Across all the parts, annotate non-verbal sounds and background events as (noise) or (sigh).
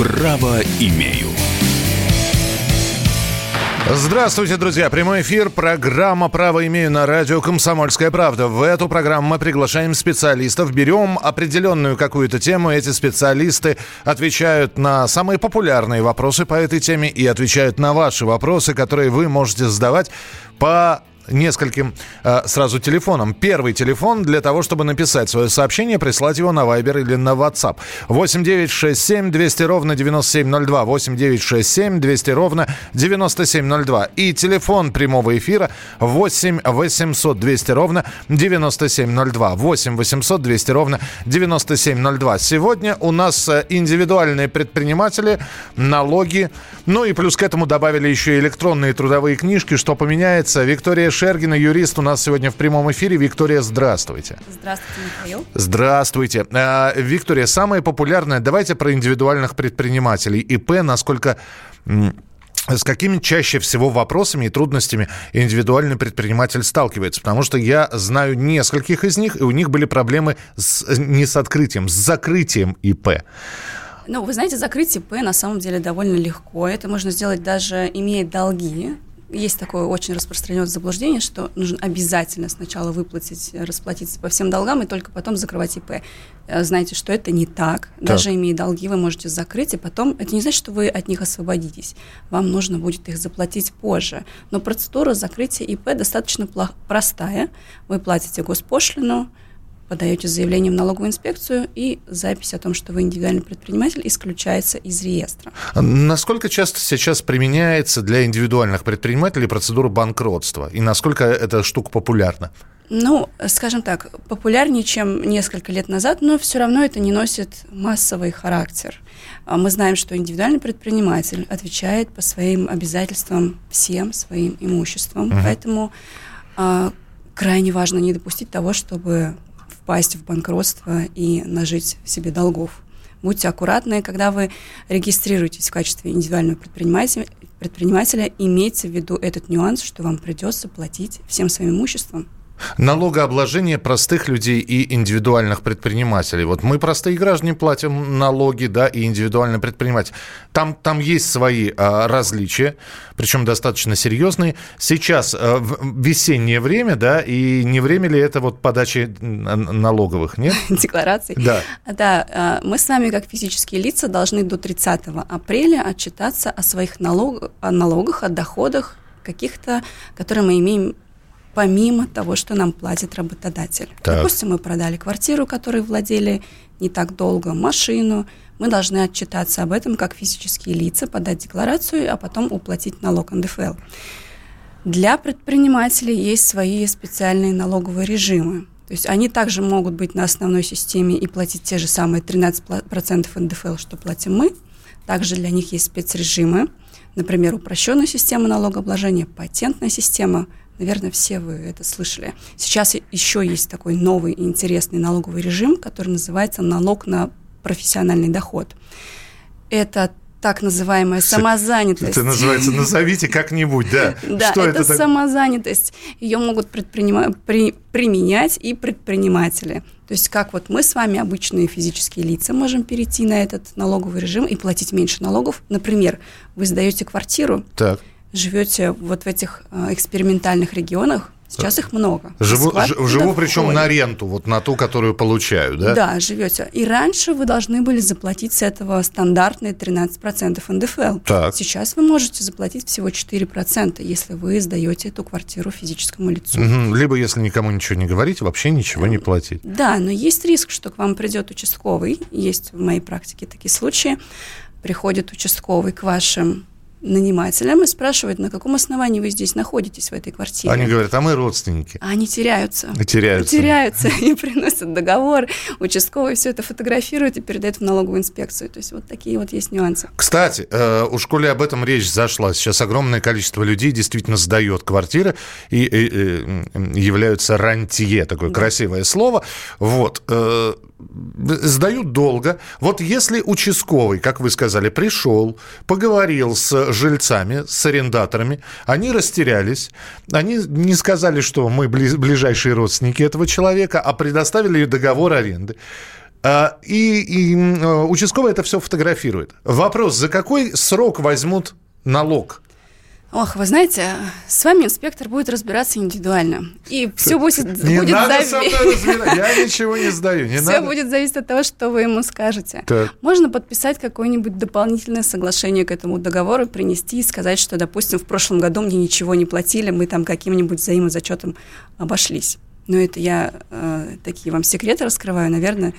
Право имею. Здравствуйте, друзья. Прямой эфир. Программа «Право имею» на радио «Комсомольская правда». В эту программу мы приглашаем специалистов. Берем определенную какую-то тему. Эти специалисты отвечают на самые популярные вопросы по этой теме и отвечают на ваши вопросы, которые вы можете задавать по нескольким э, сразу телефоном. Первый телефон для того, чтобы написать свое сообщение, прислать его на Viber или на WhatsApp. 8 9 6 7 200 ровно 9702. 8 9 6 7 200 ровно 9702. И телефон прямого эфира 8 800 200 ровно 9702. 8 800 200 ровно 9702. Сегодня у нас э, индивидуальные предприниматели, налоги, ну и плюс к этому добавили еще электронные трудовые книжки. Что поменяется? Виктория Шергина, юрист, у нас сегодня в прямом эфире. Виктория, здравствуйте. Здравствуйте, Михаил. Здравствуйте. А, Виктория, самое популярное, давайте про индивидуальных предпринимателей. ИП, насколько с какими чаще всего вопросами и трудностями индивидуальный предприниматель сталкивается? Потому что я знаю нескольких из них, и у них были проблемы с, не с открытием, с закрытием ИП. Ну, вы знаете, закрыть ИП на самом деле довольно легко. Это можно сделать даже имея долги есть такое очень распространенное заблуждение, что нужно обязательно сначала выплатить, расплатиться по всем долгам и только потом закрывать ИП. Э, знаете, что это не так. так. Даже имея долги, вы можете закрыть, и потом это не значит, что вы от них освободитесь. Вам нужно будет их заплатить позже. Но процедура закрытия ИП достаточно простая. Вы платите госпошлину, подаете заявление в налоговую инспекцию, и запись о том, что вы индивидуальный предприниматель, исключается из реестра. Насколько часто сейчас применяется для индивидуальных предпринимателей процедура банкротства? И насколько эта штука популярна? Ну, скажем так, популярнее, чем несколько лет назад, но все равно это не носит массовый характер. А мы знаем, что индивидуальный предприниматель отвечает по своим обязательствам всем своим имуществом, uh-huh. поэтому а, крайне важно не допустить того, чтобы впасть в банкротство и нажить себе долгов. Будьте аккуратны, когда вы регистрируетесь в качестве индивидуального предпринимателя, предпринимателя имейте в виду этот нюанс, что вам придется платить всем своим имуществом Налогообложение простых людей и индивидуальных предпринимателей. Вот мы, простые граждане, платим налоги, да, и индивидуальный предприниматель. Там, там есть свои а, различия, причем достаточно серьезные. Сейчас а, весеннее время, да, и не время ли это вот подачи налоговых, нет? (laughs) Деклараций? Да. Да, а, мы с вами, как физические лица, должны до 30 апреля отчитаться о своих налог, о налогах, о доходах каких-то, которые мы имеем помимо того, что нам платит работодатель. Так. Допустим, мы продали квартиру, которой владели не так долго, машину. Мы должны отчитаться об этом как физические лица, подать декларацию, а потом уплатить налог НДФЛ. Для предпринимателей есть свои специальные налоговые режимы. То есть они также могут быть на основной системе и платить те же самые 13% НДФЛ, что платим мы. Также для них есть спецрежимы, например, упрощенная система налогообложения, патентная система – Наверное, все вы это слышали. Сейчас еще есть такой новый и интересный налоговый режим, который называется налог на профессиональный доход. Это так называемая самозанятость. Это называется «назовите как-нибудь», да? (laughs) Да, Что это, это самозанятость. Ее могут предпринима... при... применять и предприниматели. То есть как вот мы с вами, обычные физические лица, можем перейти на этот налоговый режим и платить меньше налогов. Например, вы сдаете квартиру, так живете вот в этих э, экспериментальных регионах, Сейчас их много. Живу, ж, живу причем на ренту, вот на ту, которую получаю, да? Да, живете. И раньше вы должны были заплатить с этого стандартные 13% НДФЛ. Так. Сейчас вы можете заплатить всего 4%, если вы сдаете эту квартиру физическому лицу. Угу. Либо, если никому ничего не говорить, вообще ничего не платить. Да, но есть риск, что к вам придет участковый. Есть в моей практике такие случаи. Приходит участковый к вашим нанимателям и спрашивают, на каком основании вы здесь находитесь в этой квартире. Они говорят, а мы родственники. А они теряются. Теряются. Теряются (laughs) и приносят договор. Участковый все это фотографирует и передает в налоговую инспекцию. То есть вот такие вот есть нюансы. Кстати, э, у школе об этом речь зашла. Сейчас огромное количество людей действительно сдает квартиры и, и, и являются рантье, такое да. красивое слово. Вот. Э, сдают долго. Вот если участковый, как вы сказали, пришел, поговорил с жильцами, с арендаторами, они растерялись, они не сказали, что мы ближайшие родственники этого человека, а предоставили договор аренды. А, и, и участковый это все фотографирует. Вопрос, за какой срок возьмут налог? Ох, вы знаете, с вами инспектор будет разбираться индивидуально. И все будет, не будет надо зависеть. Я ничего не сдаю. Не все надо. будет зависеть от того, что вы ему скажете. Так. Можно подписать какое-нибудь дополнительное соглашение к этому договору, принести и сказать, что, допустим, в прошлом году мне ничего не платили, мы там каким-нибудь взаимозачетом обошлись. Но это я э, такие вам секреты раскрываю. Наверное,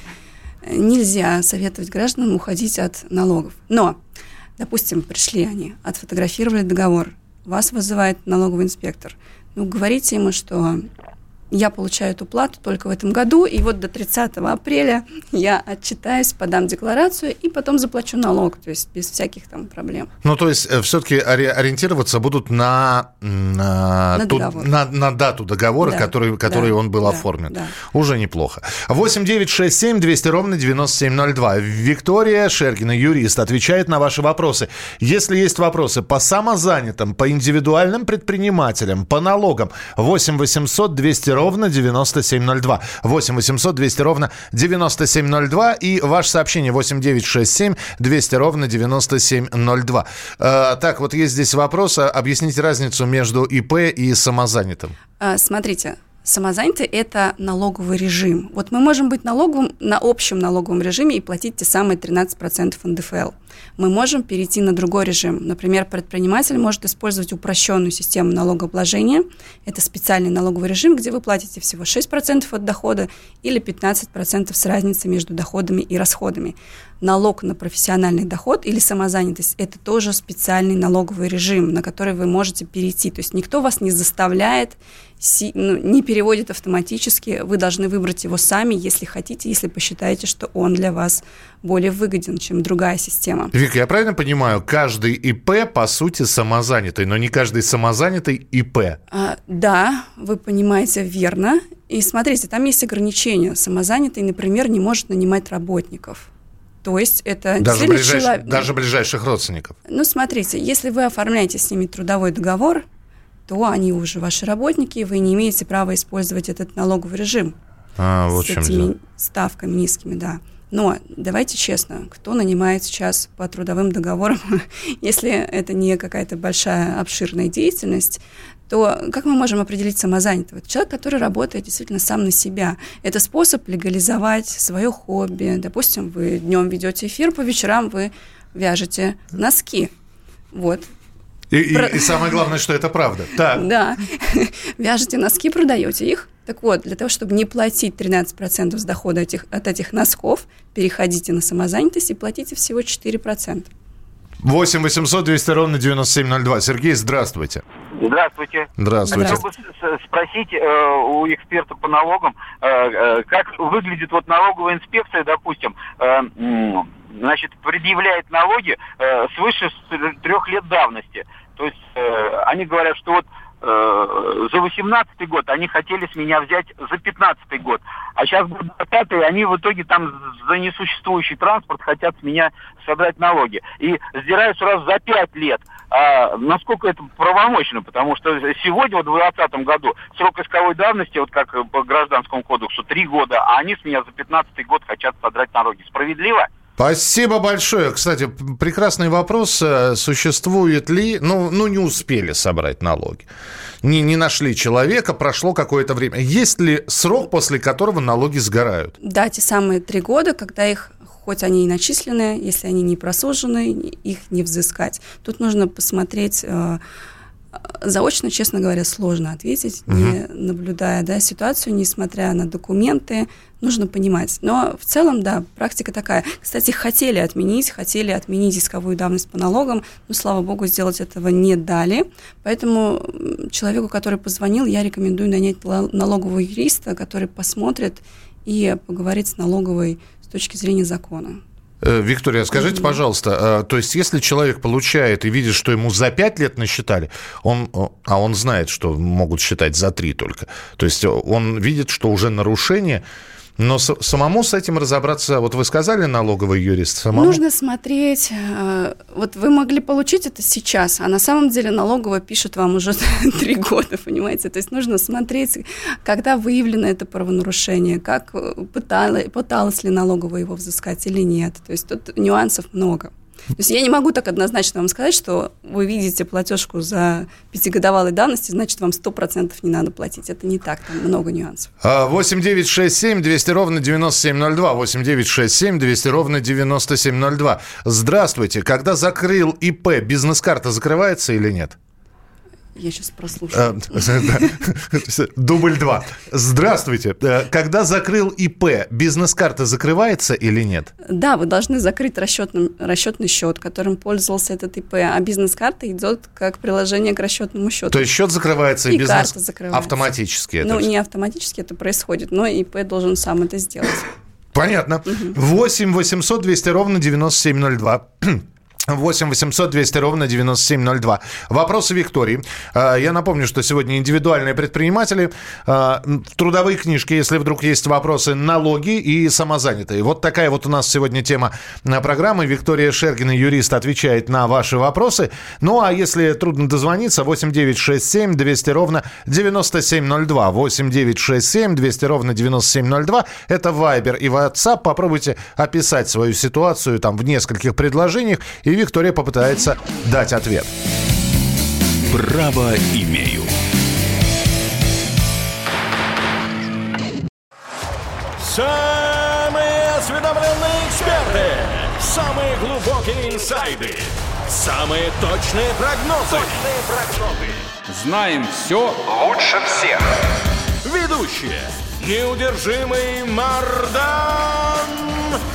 нельзя советовать гражданам уходить от налогов. Но, допустим, пришли они, отфотографировали договор, вас вызывает налоговый инспектор. Ну, говорите ему, что я получаю эту плату только в этом году, и вот до 30 апреля я отчитаюсь, подам декларацию и потом заплачу налог, то есть без всяких там проблем. Ну, то есть э, все-таки ориентироваться будут на, на, на, ту, на, на дату договора, да, который, который да, он был да, оформлен. Да. Уже неплохо. 8 9 6 7 200 ровно 9702. Виктория Шергина, юрист, отвечает на ваши вопросы. Если есть вопросы по самозанятым, по индивидуальным предпринимателям, по налогам, 8 800 200 ровно ровно 9702. 8 800 200 ровно 9702. И ваше сообщение 8 967 200 ровно 9702. Э, так, вот есть здесь вопрос. Объясните разницу между ИП и самозанятым. А, смотрите, Самозанятый – это налоговый режим. Вот мы можем быть налоговым, на общем налоговом режиме и платить те самые 13% НДФЛ мы можем перейти на другой режим. Например, предприниматель может использовать упрощенную систему налогообложения. Это специальный налоговый режим, где вы платите всего 6% от дохода или 15% с разницей между доходами и расходами. Налог на профессиональный доход или самозанятость – это тоже специальный налоговый режим, на который вы можете перейти. То есть никто вас не заставляет, ну, не переводит автоматически. Вы должны выбрать его сами, если хотите, если посчитаете, что он для вас более выгоден, чем другая система. Вика, я правильно понимаю, каждый ИП, по сути, самозанятый, но не каждый самозанятый ИП? А, да, вы понимаете верно. И смотрите, там есть ограничения. Самозанятый, например, не может нанимать работников. То есть это даже, ближайш... человек... даже ближайших родственников. Ну, смотрите, если вы оформляете с ними трудовой договор, то они уже ваши работники, и вы не имеете права использовать этот налоговый режим. А, вот с этими дело. ставками низкими, да. Но давайте честно, кто нанимает сейчас по трудовым договорам, (laughs) если это не какая-то большая обширная деятельность, то как мы можем определить самозанятого? человек, который работает действительно сам на себя. Это способ легализовать свое хобби. Допустим, вы днем ведете эфир, по вечерам вы вяжете носки. Вот. И, Про... и, и самое главное, что это правда. (laughs) Так. Да. (laughs) Вяжете носки, продаете их. Так вот, для того, чтобы не платить 13% с дохода этих, от этих носков, переходите на самозанятость и платите всего 4%. 8 800 200 ровно 9702. Сергей, здравствуйте. Здравствуйте. Здравствуйте. Хотел бы спросить э, у эксперта по налогам, э, э, как выглядит вот налоговая инспекция, допустим, э, значит, предъявляет налоги э, свыше трех лет давности. То есть э, они говорят, что вот э, за 18 год они хотели с меня взять за 15 год. А сейчас год 20 они в итоге там за несуществующий транспорт хотят с меня содрать налоги. И сдирают сразу за 5 лет. А насколько это правомочно? Потому что сегодня, вот в 2020 году, срок исковой давности, вот как по гражданскому кодексу, 3 года, а они с меня за 15 год хотят содрать налоги. Справедливо? Спасибо большое. Кстати, прекрасный вопрос. Э, существует ли... Ну, ну не успели собрать налоги. Не, не нашли человека, прошло какое-то время. Есть ли срок, после которого налоги сгорают? Да, те самые три года, когда их хоть они и начислены, если они не просужены, их не взыскать. Тут нужно посмотреть э, заочно, честно говоря, сложно ответить, угу. не наблюдая да, ситуацию, несмотря на документы, нужно понимать. Но в целом, да, практика такая. Кстати, хотели отменить, хотели отменить исковую давность по налогам, но, слава богу, сделать этого не дали. Поэтому человеку, который позвонил, я рекомендую нанять налогового юриста, который посмотрит и поговорит с налоговой с точки зрения закона. Э, Виктория, скажите, пожалуйста, а, то есть если человек получает и видит, что ему за 5 лет насчитали, он, а он знает, что могут считать за 3 только, то есть он видит, что уже нарушение, Но с, самому с этим разобраться, вот вы сказали, налоговый юрист, самому... Нужно смотреть, э, вот вы могли получить это сейчас, а на самом деле налоговая пишет вам уже (laughs) три года, понимаете? То есть нужно смотреть, когда выявлено это правонарушение, как пыталась, пыталась ли налоговая его взыскать или нет. То есть тут нюансов много. То есть я не могу так однозначно вам сказать, что вы видите платежку за пятигодовалой давности, значит, вам 100% не надо платить. Это не так, там много нюансов. 8 9 6 7 200 ровно 9702. 8 9 6 7 200 ровно 9702. Здравствуйте. Когда закрыл ИП, бизнес-карта закрывается или нет? Я сейчас прослушаю. А, (laughs) Дубль два. Здравствуйте. Э, когда закрыл ИП, бизнес-карта закрывается или нет? Да, вы должны закрыть расчетный, расчетный счет, которым пользовался этот ИП, а бизнес-карта идет как приложение к расчетному счету. То есть счет закрывается и, и бизнес закрывается. автоматически? Ну, не автоматически это происходит, но ИП должен сам это сделать. Понятно. 8 800 200 ровно 9702. 8 800 200 ровно 9702. Вопросы Виктории. А, я напомню, что сегодня индивидуальные предприниматели. А, трудовые книжки, если вдруг есть вопросы, налоги и самозанятые. Вот такая вот у нас сегодня тема программы. Виктория Шергина, юрист, отвечает на ваши вопросы. Ну, а если трудно дозвониться, 8 9 6 7 200 ровно 9702. 8 9 6 7 200 ровно 9702. Это Viber и WhatsApp. Попробуйте описать свою ситуацию там в нескольких предложениях и и Виктория попытается дать ответ. Право имею. Самые осведомленные эксперты. Самые глубокие инсайды. Самые точные прогнозы. Точные прогнозы. Знаем все лучше всех. Ведущие. Неудержимый Мардан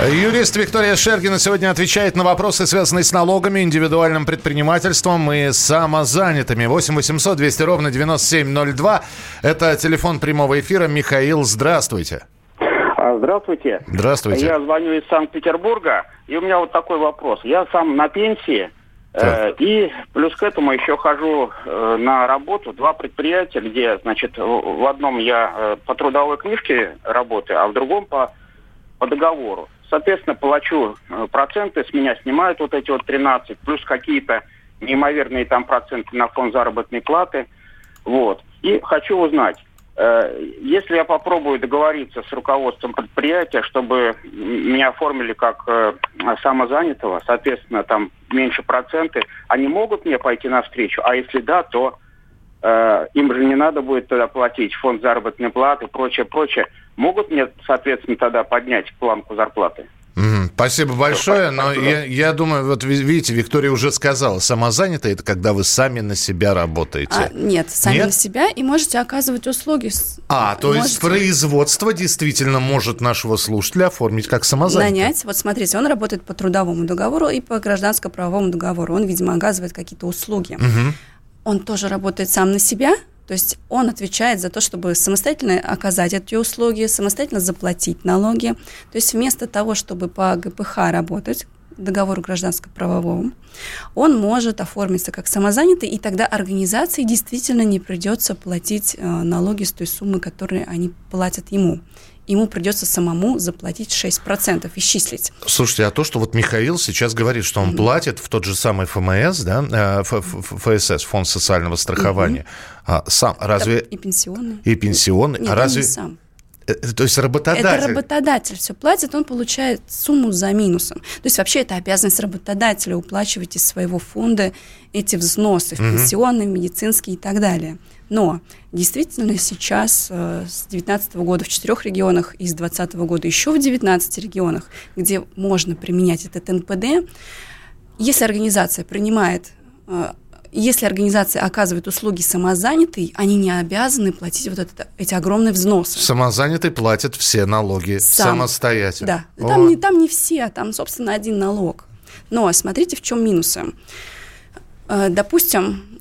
Юрист Виктория Шергина сегодня отвечает на вопросы, связанные с налогами, индивидуальным предпринимательством и самозанятыми. 8 800 200 ровно 9702. Это телефон прямого эфира. Михаил, здравствуйте. А, здравствуйте. Здравствуйте. Я звоню из Санкт-Петербурга, и у меня вот такой вопрос. Я сам на пенсии, э, и плюс к этому еще хожу э, на работу. Два предприятия, где, значит, в одном я э, по трудовой книжке работаю, а в другом по, по договору. Соответственно, плачу э, проценты, с меня снимают вот эти вот 13, плюс какие-то неимоверные там проценты на фонд заработной платы. Вот. И хочу узнать, э, если я попробую договориться с руководством предприятия, чтобы меня оформили как э, самозанятого, соответственно, там меньше проценты, они могут мне пойти навстречу? А если да, то э, им же не надо будет тогда платить фонд заработной платы, прочее, прочее могут мне, соответственно, тогда поднять планку зарплаты? Mm, спасибо большое, но я, я думаю, вот видите, Виктория уже сказала, самозанятый это когда вы сами на себя работаете. А, нет, сами нет? на себя и можете оказывать услуги. А, то можете... есть производство действительно может нашего слушателя оформить как самозанятый. Нанять, вот смотрите, он работает по трудовому договору и по гражданско-правовому договору, он, видимо, оказывает какие-то услуги. Угу. Он тоже работает сам на себя, то есть он отвечает за то, чтобы самостоятельно оказать эти услуги, самостоятельно заплатить налоги. То есть вместо того, чтобы по ГПХ работать, договору гражданско-правовому, он может оформиться как самозанятый, и тогда организации действительно не придется платить э, налоги с той суммы, которые они платят ему ему придется самому заплатить 6%, исчислить. Слушайте, а то, что вот Михаил сейчас говорит, что он mm-hmm. платит в тот же самый ФМС, да, э, ФСС, Фонд социального страхования, mm-hmm. а сам разве... И пенсионный. И пенсионный. Нет, а разве... не сам. Э, то есть работодатель. Это работодатель все платит, он получает сумму за минусом. То есть вообще это обязанность работодателя уплачивать из своего фонда эти взносы в угу. пенсионные, медицинские и так далее. Но действительно сейчас э, с 2019 года в четырех регионах и с 2020 года еще в 19 регионах, где можно применять этот НПД, если организация принимает э, если организация оказывает услуги самозанятый, они не обязаны платить вот это, эти огромные взносы. Самозанятый платит все налоги Сам. самостоятельно. Да, там не, там не все, там, собственно, один налог. Но смотрите, в чем минусы. Э, допустим,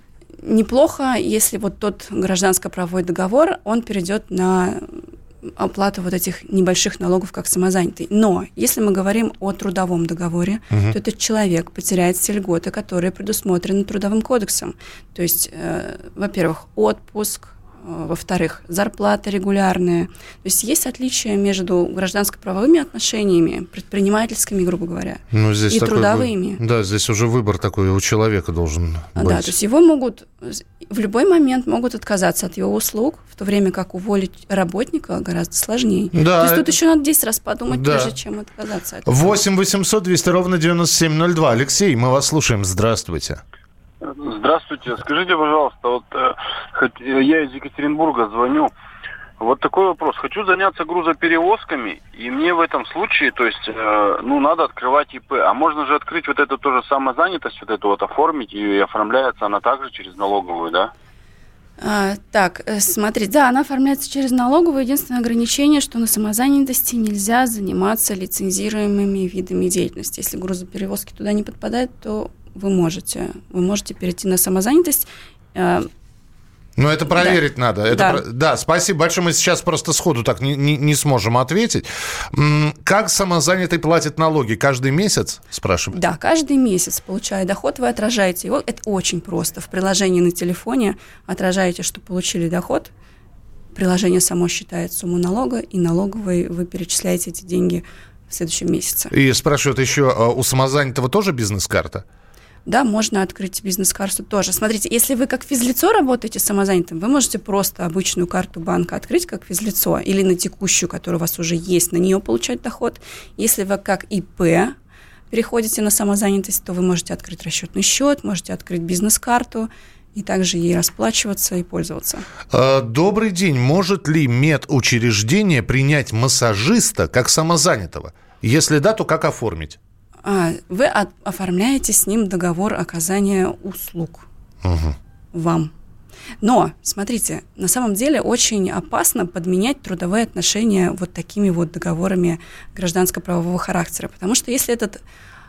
неплохо, если вот тот гражданско-правовой договор, он перейдет на оплату вот этих небольших налогов как самозанятый. Но если мы говорим о трудовом договоре, угу. то этот человек потеряет все льготы, которые предусмотрены трудовым кодексом. То есть, э, во-первых, отпуск, во-вторых, зарплаты регулярные. То есть есть отличия между гражданско-правовыми отношениями, предпринимательскими, грубо говоря, ну, здесь и такой, трудовыми. Да, здесь уже выбор такой у человека должен быть. Да, то есть его могут в любой момент могут отказаться от его услуг, в то время как уволить работника гораздо сложнее. Да, то есть тут еще надо 10 раз подумать, да. прежде чем отказаться от этого. 8 800 200 ровно 9702. Алексей, мы вас слушаем. Здравствуйте. Здравствуйте. Скажите, пожалуйста, вот э, я из Екатеринбурга звоню. Вот такой вопрос. Хочу заняться грузоперевозками, и мне в этом случае, то есть, э, ну, надо открывать ИП. А можно же открыть вот эту тоже самозанятость, вот эту вот оформить, и оформляется она также через налоговую, да? А, так, э, смотрите, да, она оформляется через налоговую. Единственное ограничение, что на самозанятости нельзя заниматься лицензируемыми видами деятельности. Если грузоперевозки туда не подпадают, то вы можете. Вы можете перейти на самозанятость. Э, ну, это проверить да. надо. Это да. Про... да, спасибо большое. Мы сейчас просто сходу так не, не, не сможем ответить. Как самозанятый платит налоги? Каждый месяц, спрашивают? Да, каждый месяц, получая доход, вы отражаете его. Это очень просто. В приложении на телефоне отражаете, что получили доход. Приложение само считает сумму налога, и налоговый вы перечисляете эти деньги в следующем месяце. И спрашивают еще, а у самозанятого тоже бизнес-карта? Да, можно открыть бизнес-карту тоже. Смотрите, если вы как физлицо работаете самозанятым, вы можете просто обычную карту банка открыть как физлицо или на текущую, которая у вас уже есть, на нее получать доход. Если вы как ИП переходите на самозанятость, то вы можете открыть расчетный счет, можете открыть бизнес-карту и также ей расплачиваться и пользоваться. А, добрый день. Может ли медучреждение принять массажиста как самозанятого? Если да, то как оформить? А, вы оформляете с ним договор оказания услуг угу. вам. Но, смотрите, на самом деле очень опасно подменять трудовые отношения вот такими вот договорами гражданско-правового характера, потому что если этот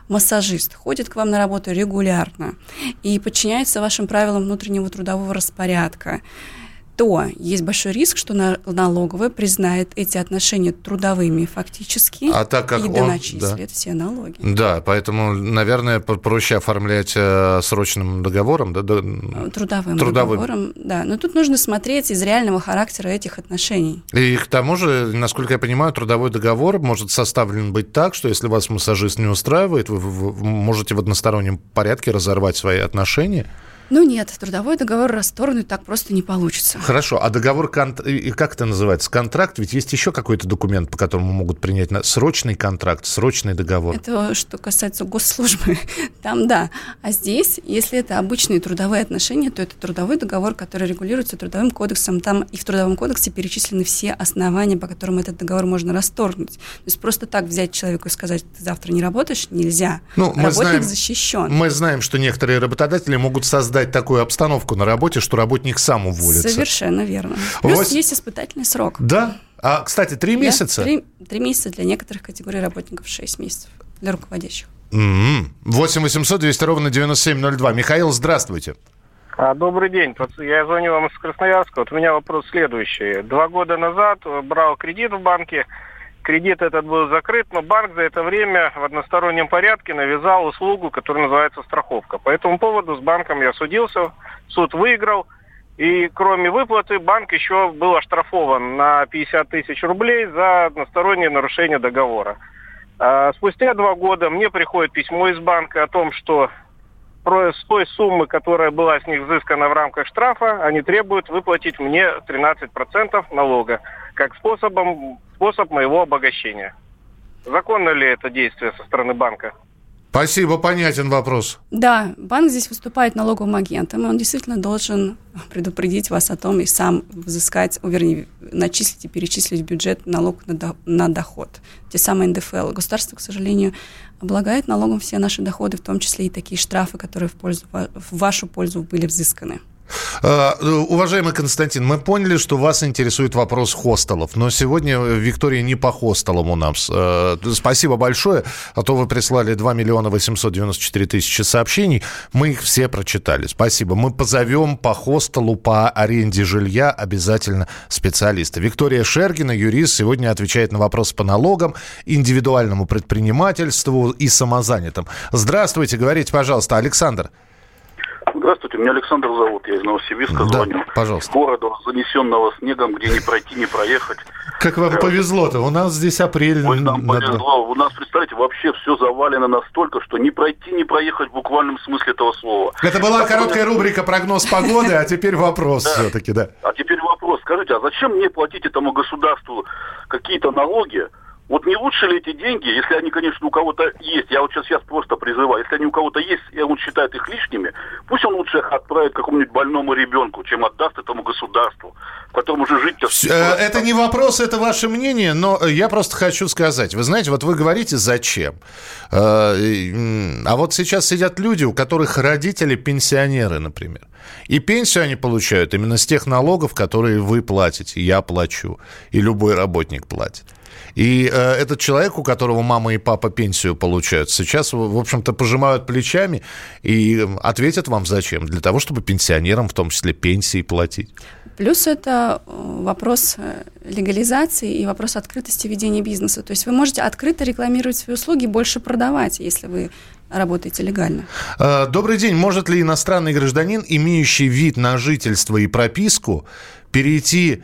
массажист ходит к вам на работу регулярно и подчиняется вашим правилам внутреннего трудового распорядка, то есть большой риск, что налоговая признает эти отношения трудовыми фактически а так как и он, доначислит да. все налоги. Да, поэтому, наверное, проще оформлять э, срочным договором, да? Трудовым, трудовым договором, да. Но тут нужно смотреть из реального характера этих отношений. И к тому же, насколько я понимаю, трудовой договор может составлен быть так, что если вас массажист не устраивает, вы, вы можете в одностороннем порядке разорвать свои отношения. Ну нет, трудовой договор расторгнуть так просто не получится. Хорошо, а договор, кон... как это называется, контракт? Ведь есть еще какой-то документ, по которому могут принять на... срочный контракт, срочный договор. Это что касается госслужбы, (laughs) там да. А здесь, если это обычные трудовые отношения, то это трудовой договор, который регулируется трудовым кодексом. Там и в трудовом кодексе перечислены все основания, по которым этот договор можно расторгнуть. То есть просто так взять человеку и сказать, ты завтра не работаешь, нельзя. Ну, мы Работник знаем, защищен. Мы знаем, что некоторые работодатели могут создать создать такую обстановку на работе, что работник сам уволится. Совершенно верно. Плюс Вось... есть испытательный срок. Да? А, кстати, три месяца? Три, три месяца для некоторых категорий работников, шесть месяцев для руководящих. 8 800 200 ровно 9702. Михаил, здравствуйте. А, добрый день. Я звоню вам из Красноярска. Вот у меня вопрос следующий. Два года назад брал кредит в банке Кредит этот был закрыт, но банк за это время в одностороннем порядке навязал услугу, которая называется страховка. По этому поводу с банком я судился, суд выиграл. И кроме выплаты, банк еще был оштрафован на 50 тысяч рублей за одностороннее нарушение договора. А спустя два года мне приходит письмо из банка о том, что с той суммы, которая была с них взыскана в рамках штрафа, они требуют выплатить мне 13% налога как способом, способ моего обогащения. Законно ли это действие со стороны банка? Спасибо, понятен вопрос. Да, банк здесь выступает налоговым агентом, и он действительно должен предупредить вас о том и сам взыскать, вернее, начислить и перечислить в бюджет налог на, до, на доход. Те самые НДФЛ. Государство, к сожалению, облагает налогом все наши доходы, в том числе и такие штрафы, которые в, пользу, в вашу пользу были взысканы. А, уважаемый Константин, мы поняли, что вас интересует вопрос хостелов, но сегодня Виктория не по хостелам у нас. А, спасибо большое, а то вы прислали 2 миллиона 894 тысячи сообщений, мы их все прочитали. Спасибо. Мы позовем по хостелу, по аренде жилья обязательно специалиста. Виктория Шергина, юрист, сегодня отвечает на вопрос по налогам, индивидуальному предпринимательству и самозанятым. Здравствуйте, говорите, пожалуйста, Александр. Здравствуйте, меня Александр зовут, я из Новосибирска да, звоню. пожалуйста. Города, занесенного снегом, где не пройти, не проехать. Как вам повезло-то, у нас здесь апрель. Ой, нам надо... повезло, у нас, представляете, вообще все завалено настолько, что не пройти, не проехать в буквальном смысле этого слова. Это была так короткая рубрика «Прогноз погоды», а теперь вопрос все-таки, да. А теперь вопрос, скажите, а зачем мне платить этому государству какие-то налоги, вот не лучше ли эти деньги, если они, конечно, у кого-то есть, я вот сейчас, сейчас просто призываю, если они у кого-то есть, и он считает их лишними, пусть он лучше их отправит какому-нибудь больному ребенку, чем отдаст этому государству, в котором уже жить... Э, это не вопрос, это ваше мнение, но я просто хочу сказать. Вы знаете, вот вы говорите, зачем? Э, а вот сейчас сидят люди, у которых родители пенсионеры, например. И пенсию они получают именно с тех налогов, которые вы платите, я плачу, и любой работник платит. И э, этот человек, у которого мама и папа пенсию получают, сейчас, в общем-то, пожимают плечами и ответят вам зачем. Для того, чтобы пенсионерам, в том числе, пенсии платить. Плюс это э, вопрос э, легализации и вопрос открытости ведения бизнеса. То есть вы можете открыто рекламировать свои услуги, больше продавать, если вы работаете легально. Э, добрый день. Может ли иностранный гражданин, имеющий вид на жительство и прописку, перейти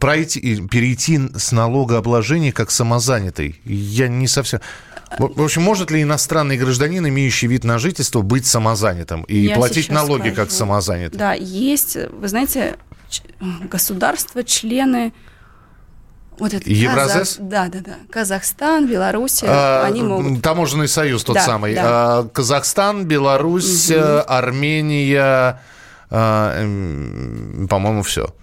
пройти, перейти с налогообложения как самозанятый. Я не совсем... В общем, может ли иностранный гражданин, имеющий вид на жительство, быть самозанятым и Я платить налоги скажу. как самозанятый? Да, есть, вы знаете, государства, члены вот это Евразес? Казах... Да, да, да. Казахстан, Беларусь, а, они могут. Таможенный союз тот да, самый. Да. А, Казахстан, Беларусь, угу. Армения, а, по-моему, все.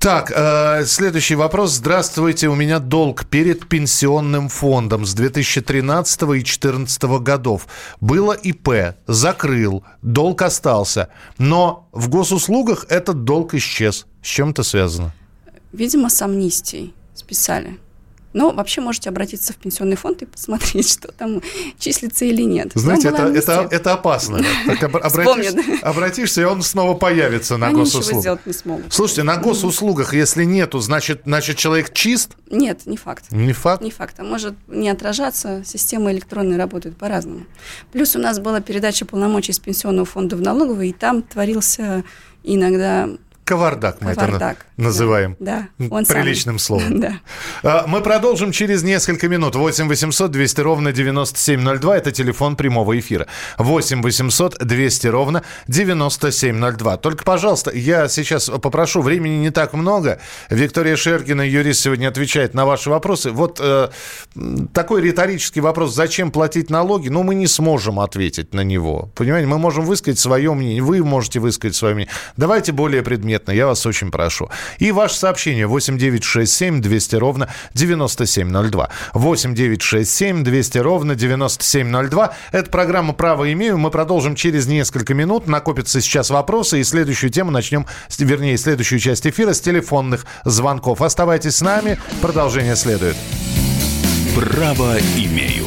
Так, э, следующий вопрос. Здравствуйте, у меня долг перед пенсионным фондом с 2013 и 2014 годов. Было ИП, закрыл, долг остался. Но в госуслугах этот долг исчез. С чем это связано? Видимо, с амнистией списали. Но вообще можете обратиться в пенсионный фонд и посмотреть, (laughs) что там числится или нет. Знаете, это, это, это опасно. Так (laughs) обратишься, обратишься, и он снова появится на Они госуслугах. сделать не смогут. Слушайте, на госуслугах, если нету, значит, значит человек чист? Нет, не факт. Не факт? Не факт. А может не отражаться, система электронная работает по-разному. Плюс у нас была передача полномочий из пенсионного фонда в налоговый, и там творился иногда Кавардак мы Кавардак, это называем. Да, он Приличным самый. словом. (laughs) Да. Мы продолжим через несколько минут. 8 800 200 ровно 9702. Это телефон прямого эфира. 8 800 200 ровно 9702. Только, пожалуйста, я сейчас попрошу, времени не так много. Виктория Шеркина, юрист, сегодня отвечает на ваши вопросы. Вот э, такой риторический вопрос. Зачем платить налоги? Ну, мы не сможем ответить на него. Понимаете, мы можем высказать свое мнение. Вы можете высказать свое мнение. Давайте более предметно конкретно, я вас очень прошу. И ваше сообщение 8967 200 ровно 9702. 8967 200 ровно 9702. Это программа «Право имею». Мы продолжим через несколько минут. Накопятся сейчас вопросы. И следующую тему начнем, вернее, следующую часть эфира с телефонных звонков. Оставайтесь с нами. Продолжение следует. «Право имею».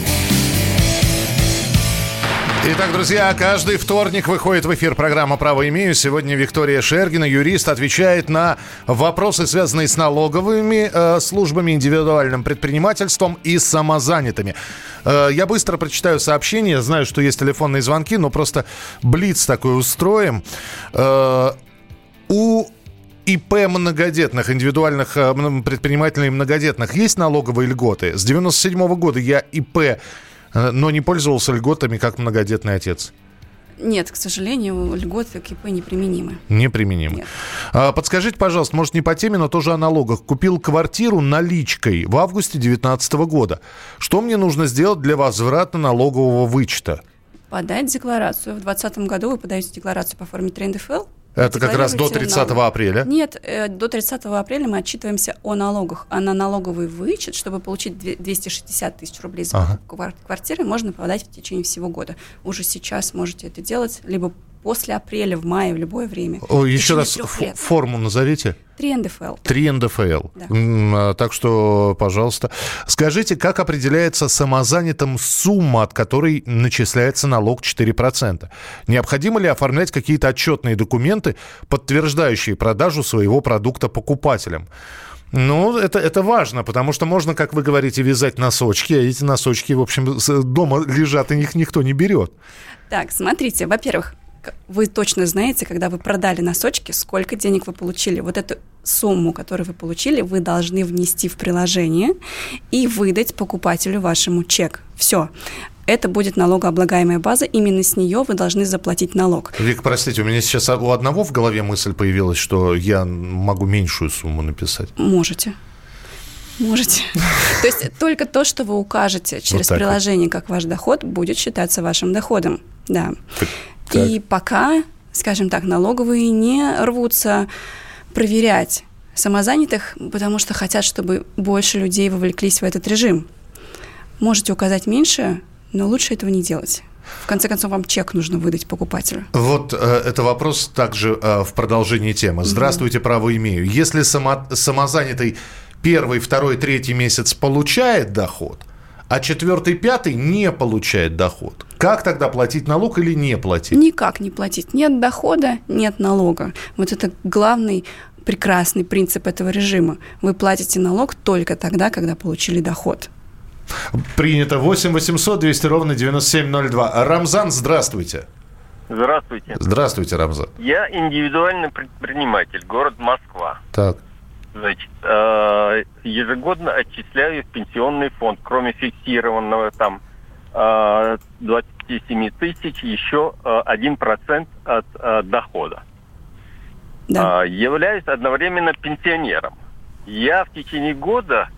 Итак, друзья, каждый вторник выходит в эфир программа «Право имею». Сегодня Виктория Шергина, юрист, отвечает на вопросы, связанные с налоговыми э, службами, индивидуальным предпринимательством и самозанятыми. Э, я быстро прочитаю сообщение. Знаю, что есть телефонные звонки, но просто блиц такой устроим. Э, у ИП многодетных, индивидуальных э, предпринимателей многодетных есть налоговые льготы? С 97 -го года я ИП но не пользовался льготами, как многодетный отец. Нет, к сожалению, льготы к ИП неприменимы. Неприменимы. Нет. А, подскажите, пожалуйста, может, не по теме, но тоже о налогах. Купил квартиру наличкой в августе 2019 года. Что мне нужно сделать для возврата налогового вычета? Подать декларацию. В 2020 году вы подаете декларацию по форме 3 НДФЛ. Это как раз до 30 налог. апреля? Нет, э, до 30 апреля мы отчитываемся о налогах. А на налоговый вычет, чтобы получить 260 тысяч рублей за ага. квартиры, можно подать в течение всего года. Уже сейчас можете это делать, либо после апреля, в мае, в любое время. О, еще раз форму назовите. 3 НДФЛ. 3 НДФЛ. Да. А, так что, пожалуйста, скажите, как определяется самозанятым сумма, от которой начисляется налог 4%? Необходимо ли оформлять какие-то отчетные документы, подтверждающие продажу своего продукта покупателям? Ну, это, это важно, потому что можно, как вы говорите, вязать носочки, а эти носочки, в общем, дома лежат, и их никто не берет. Так, смотрите, во-первых, вы точно знаете, когда вы продали носочки, сколько денег вы получили. Вот эту сумму, которую вы получили, вы должны внести в приложение и выдать покупателю вашему чек. Все. Это будет налогооблагаемая база, именно с нее вы должны заплатить налог. Вик, простите, у меня сейчас у одного в голове мысль появилась, что я могу меньшую сумму написать. Можете. Можете. То есть только то, что вы укажете через приложение как ваш доход, будет считаться вашим доходом. Да. Так. И пока, скажем так, налоговые не рвутся проверять самозанятых, потому что хотят, чтобы больше людей вовлеклись в этот режим. Можете указать меньше, но лучше этого не делать. В конце концов, вам чек нужно выдать покупателю. Вот э, это вопрос также э, в продолжении темы. Здравствуйте, mm-hmm. право имею. Если само, самозанятый первый, второй, третий месяц получает доход, а четвертый, пятый не получает доход. Как тогда платить налог или не платить? Никак не платить. Нет дохода, нет налога. Вот это главный прекрасный принцип этого режима. Вы платите налог только тогда, когда получили доход. Принято. 8 800 200 ровно 9702. Рамзан, здравствуйте. Здравствуйте. Здравствуйте, Рамзан. Я индивидуальный предприниматель, город Москва. Так. Значит, э, ежегодно отчисляю в пенсионный фонд, кроме фиксированного там 27 э, тысяч, еще э, один процент от дохода. Да. Являюсь одновременно пенсионером. Я в течение года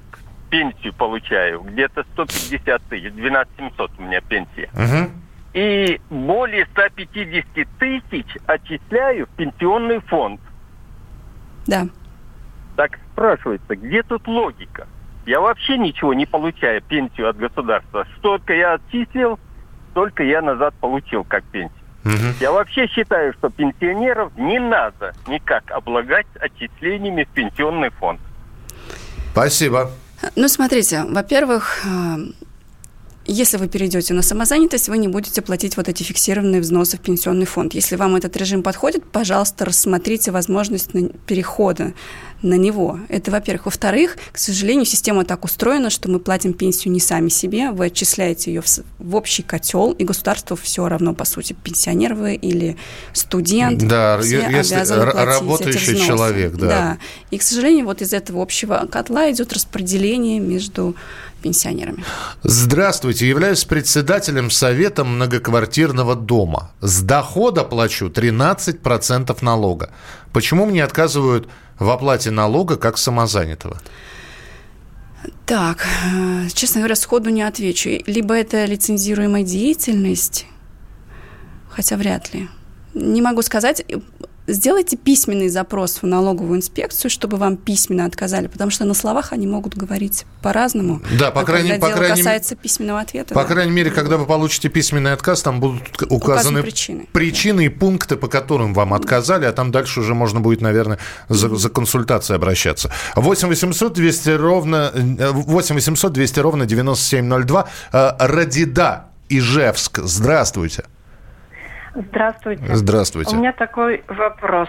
пенсию получаю где-то 150 тысяч, 12 700 у меня пенсия. Угу. И более 150 тысяч отчисляю в пенсионный фонд. Да. Так спрашивается, где тут логика? Я вообще ничего не получаю пенсию от государства. Столько я отчислил, столько я назад получил как пенсию. Угу. Я вообще считаю, что пенсионеров не надо никак облагать отчислениями в пенсионный фонд. Спасибо. Ну, смотрите, во-первых, э, если вы перейдете на самозанятость, вы не будете платить вот эти фиксированные взносы в пенсионный фонд. Если вам этот режим подходит, пожалуйста, рассмотрите возможность перехода на него. Это, во-первых. Во-вторых, к сожалению, система так устроена, что мы платим пенсию не сами себе, вы отчисляете ее в, в общий котел, и государству все равно, по сути, пенсионер вы или студент. Да, если работающий человек, да. Да. И, к сожалению, вот из этого общего котла идет распределение между пенсионерами. Здравствуйте, являюсь председателем Совета многоквартирного дома. С дохода плачу 13% налога. Почему мне отказывают в оплате налога как самозанятого? Так, э, честно говоря, сходу не отвечу. Либо это лицензируемая деятельность, хотя вряд ли. Не могу сказать. Сделайте письменный запрос в налоговую инспекцию, чтобы вам письменно отказали, потому что на словах они могут говорить по-разному. Да, по а крайней, когда по крайней, касается письменного ответа. По да. крайней мере, когда вы получите письменный отказ, там будут указаны, указаны причины. причины и пункты, по которым вам отказали, а там дальше уже можно будет, наверное, за, за консультацией обращаться. 8 800 200 ровно 8 800 200 ровно 9702. Э, Радида Ижевск. Здравствуйте. Здравствуйте. Здравствуйте. У меня такой вопрос.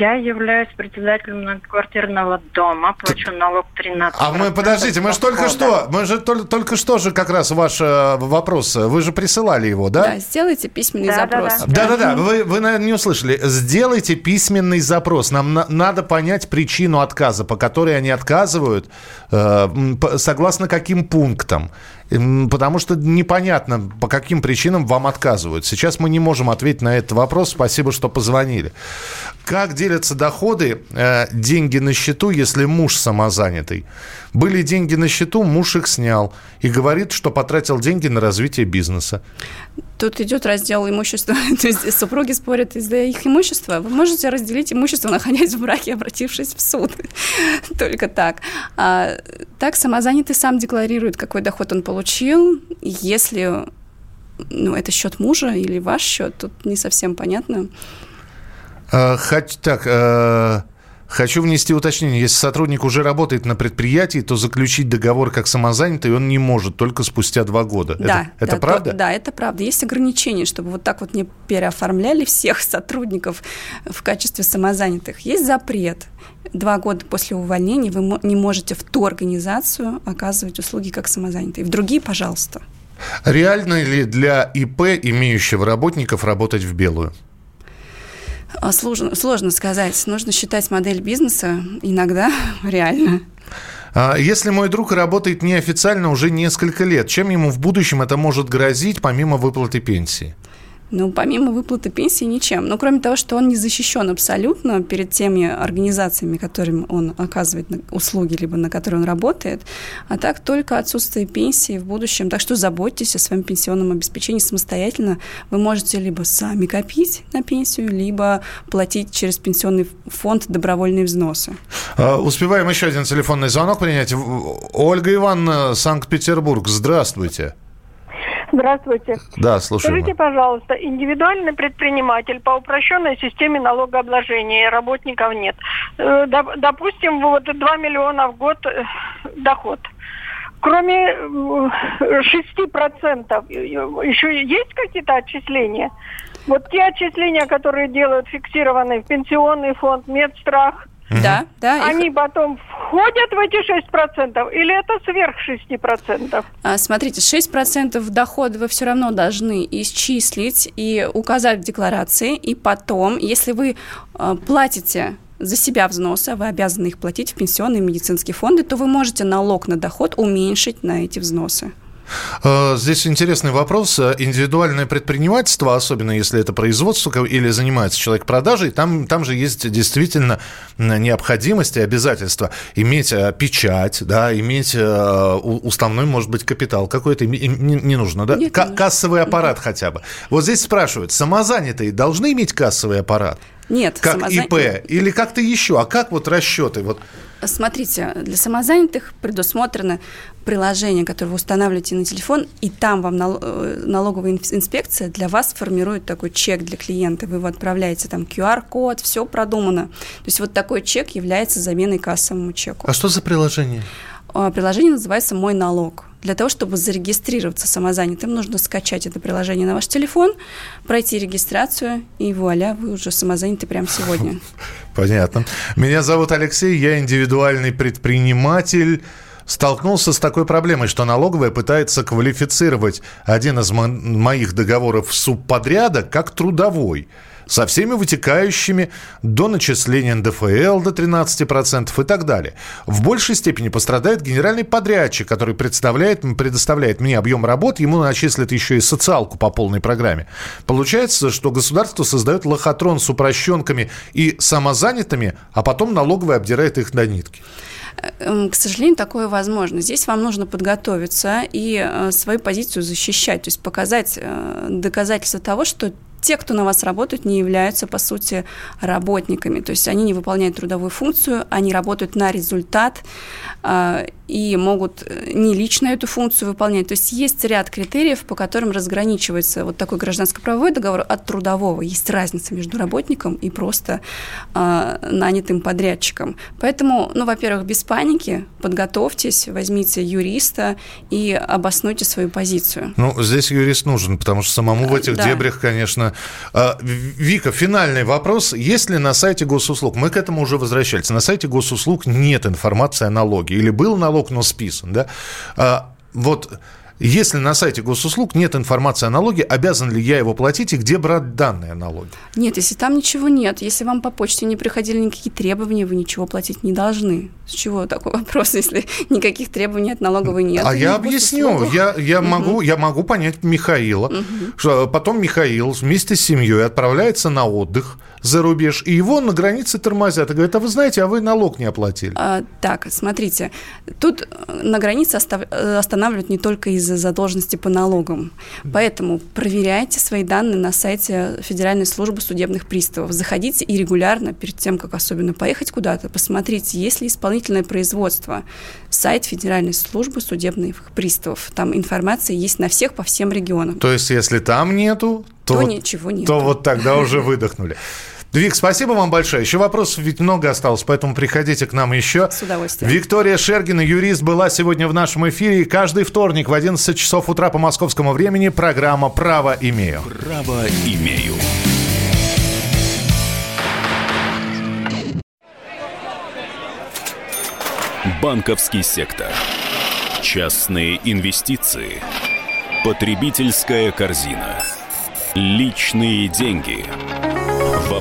Я являюсь председателем многоквартирного дома, плачу налог 13 А мы, подождите, мы же только что, мы же только, только что же как раз ваш э, вопрос, вы же присылали его, да? Да, сделайте письменный Да, да, запрос. да. Да-да-да, вы, вы, наверное, не услышали. Сделайте письменный запрос. Нам на- надо понять причину отказа, по которой они отказывают, э, согласно каким пунктам. М, Потому что непонятно, по каким причинам вам отказывают. Сейчас мы не можем ответить на этот вопрос. Спасибо, что позвонили. Как делятся доходы, э, деньги на счету, если муж самозанятый? Были деньги на счету, муж их снял и говорит, что потратил деньги на развитие бизнеса. Тут идет раздел имущества. (laughs) То есть супруги спорят из-за их имущества. Вы можете разделить имущество, находясь в браке, обратившись в суд. (laughs) Только так. А, так самозанятый сам декларирует, какой доход он получил. Если ну, это счет мужа или ваш счет, тут не совсем понятно. Э, хот- так, э, хочу внести уточнение. Если сотрудник уже работает на предприятии, то заключить договор как самозанятый он не может, только спустя два года. Да, это, это да, правда? то- да, это правда. Есть ограничения, чтобы вот так вот не переоформляли всех (laughs) сотрудников в качестве самозанятых. Есть запрет. Два года после увольнения вы не можете в ту организацию оказывать услуги как самозанятые. В другие, пожалуйста. Реально ли для ИП, имеющего работников, работать в белую? А, Сложно, сложно сказать. Нужно считать модель бизнеса. Иногда (laughs) реально. А Если мой друг работает неофициально уже несколько лет, чем ему в будущем это может грозить, помимо выплаты пенсии? Ну, помимо выплаты пенсии, ничем. Ну, кроме того, что он не защищен абсолютно перед теми организациями, которым он оказывает услуги, либо на которые он работает, а так только отсутствие пенсии в будущем. Так что заботьтесь о своем пенсионном обеспечении самостоятельно. Вы можете либо сами копить на пенсию, либо платить через пенсионный фонд добровольные взносы. А, Успеваем еще один телефонный звонок принять. Ольга Ивановна, Санкт-Петербург, здравствуйте. Здравствуйте. Да, слушаю. Скажите, пожалуйста, индивидуальный предприниматель по упрощенной системе налогообложения, работников нет. Э, доп- Допустим, вот 2 миллиона в год э, доход. Кроме э, 6% э, еще есть какие-то отчисления? Вот те отчисления, которые делают фиксированный в пенсионный фонд, медстрах, Да, да. их- они потом входят в эти 6% или это сверх 6%? А, Смотрите, 6% дохода вы все равно должны исчислить и указать в декларации. И потом, если вы а, платите за себя взносы, а вы обязаны их платить в пенсионные и медицинские фонды, то вы можете налог на доход уменьшить на эти взносы. Э, Здесь интересный вопрос. Индивидуальное предпринимательство, особенно если это производство или занимается человек продажей, там, там же есть действительно необходимость и обязательство иметь э, печать, да, иметь э, уставной, может быть, капитал какой-то, не, нужно, да? Нет, нужно. кассовый аппарат хотя бы. Вот здесь спрашивают, самозанятые должны иметь кассовый аппарат? Нет, Как самозан- ИП? Или как-то еще? А как вот расчеты? Вот Смотрите, для самозанятых предусмотрено приложение, которое вы устанавливаете на телефон, и там вам нал- э, налоговая инс- инспекция для вас формирует такой чек для клиента. Вы его отправляете, там QR-код, все продумано. То есть вот такой чек является заменой кассовому чеку. А что за приложение? А, Приложение называется «Мой налог». Для того, чтобы зарегистрироваться самозанятым, нужно скачать это приложение на ваш телефон, пройти регистрацию, и вуаля, вы уже самозаняты прямо сегодня. (laughs) Понятно. Меня зовут Алексей, я индивидуальный предприниматель. Столкнулся с такой проблемой, что налоговая пытается квалифицировать один из мо- моих договоров субподряда как трудовой со всеми вытекающими до начисления НДФЛ до 13% и так далее. В большей степени пострадает генеральный подрядчик, который представляет, предоставляет мне объем работ, ему начислят еще и социалку по полной программе. Получается, что государство создает лохотрон с упрощенками и самозанятыми, а потом налоговая обдирает их до нитки. Эм, К сожалению, такое возможно. Здесь вам нужно подготовиться и э, свою позицию защищать, то есть показать э, доказательства того, что те, кто на вас работают, не являются, по сути, работниками. То есть они не выполняют трудовую функцию, они работают на результат э, и могут э, не лично эту функцию выполнять. То есть есть ряд критериев, по которым разграничивается вот такой гражданско-правовой договор от трудового. Есть разница между работником и просто э, нанятым подрядчиком. Поэтому, ну, во-первых, без паники, подготовьтесь, возьмите юриста и обоснуйте свою позицию. Ну, здесь юрист нужен, потому что самому в этих да. дебрях, конечно... А, Вика, финальный вопрос. Есть ли на сайте госуслуг, мы к этому уже возвращались, на сайте госуслуг нет информации о налоге, или был налог, но списан, да? А, вот если на сайте госуслуг нет информации о налоге, обязан ли я его платить и где брать данные о налоге? Нет, если там ничего нет, если вам по почте не приходили никакие требования, вы ничего платить не должны. С чего такой вопрос, (laughs) если никаких требований от налоговой нет? А я объясню. Я, я, угу. могу, я могу понять Михаила, угу. что потом Михаил вместе с семьей отправляется на отдых за рубеж, и его на границе тормозят. И говорят, а вы знаете, а вы налог не оплатили. А, так, смотрите, тут э, на границе э, останавливают не только из-за задолженности по налогам. Поэтому проверяйте свои данные на сайте Федеральной службы судебных приставов. Заходите и регулярно, перед тем, как особенно поехать куда-то, посмотрите, есть ли исполнительное производство. Сайт Федеральной службы судебных приставов. Там информация есть на всех по всем регионам. То есть, если там нету, то, то вот, ничего нет. То вот тогда уже (laughs) выдохнули. Вик, спасибо вам большое. Еще вопросов ведь много осталось, поэтому приходите к нам еще. С удовольствием. Виктория Шергина, юрист, была сегодня в нашем эфире. И каждый вторник в 11 часов утра по московскому времени программа «Право имею». «Право имею». Банковский сектор. Частные инвестиции. Потребительская корзина. Личные деньги.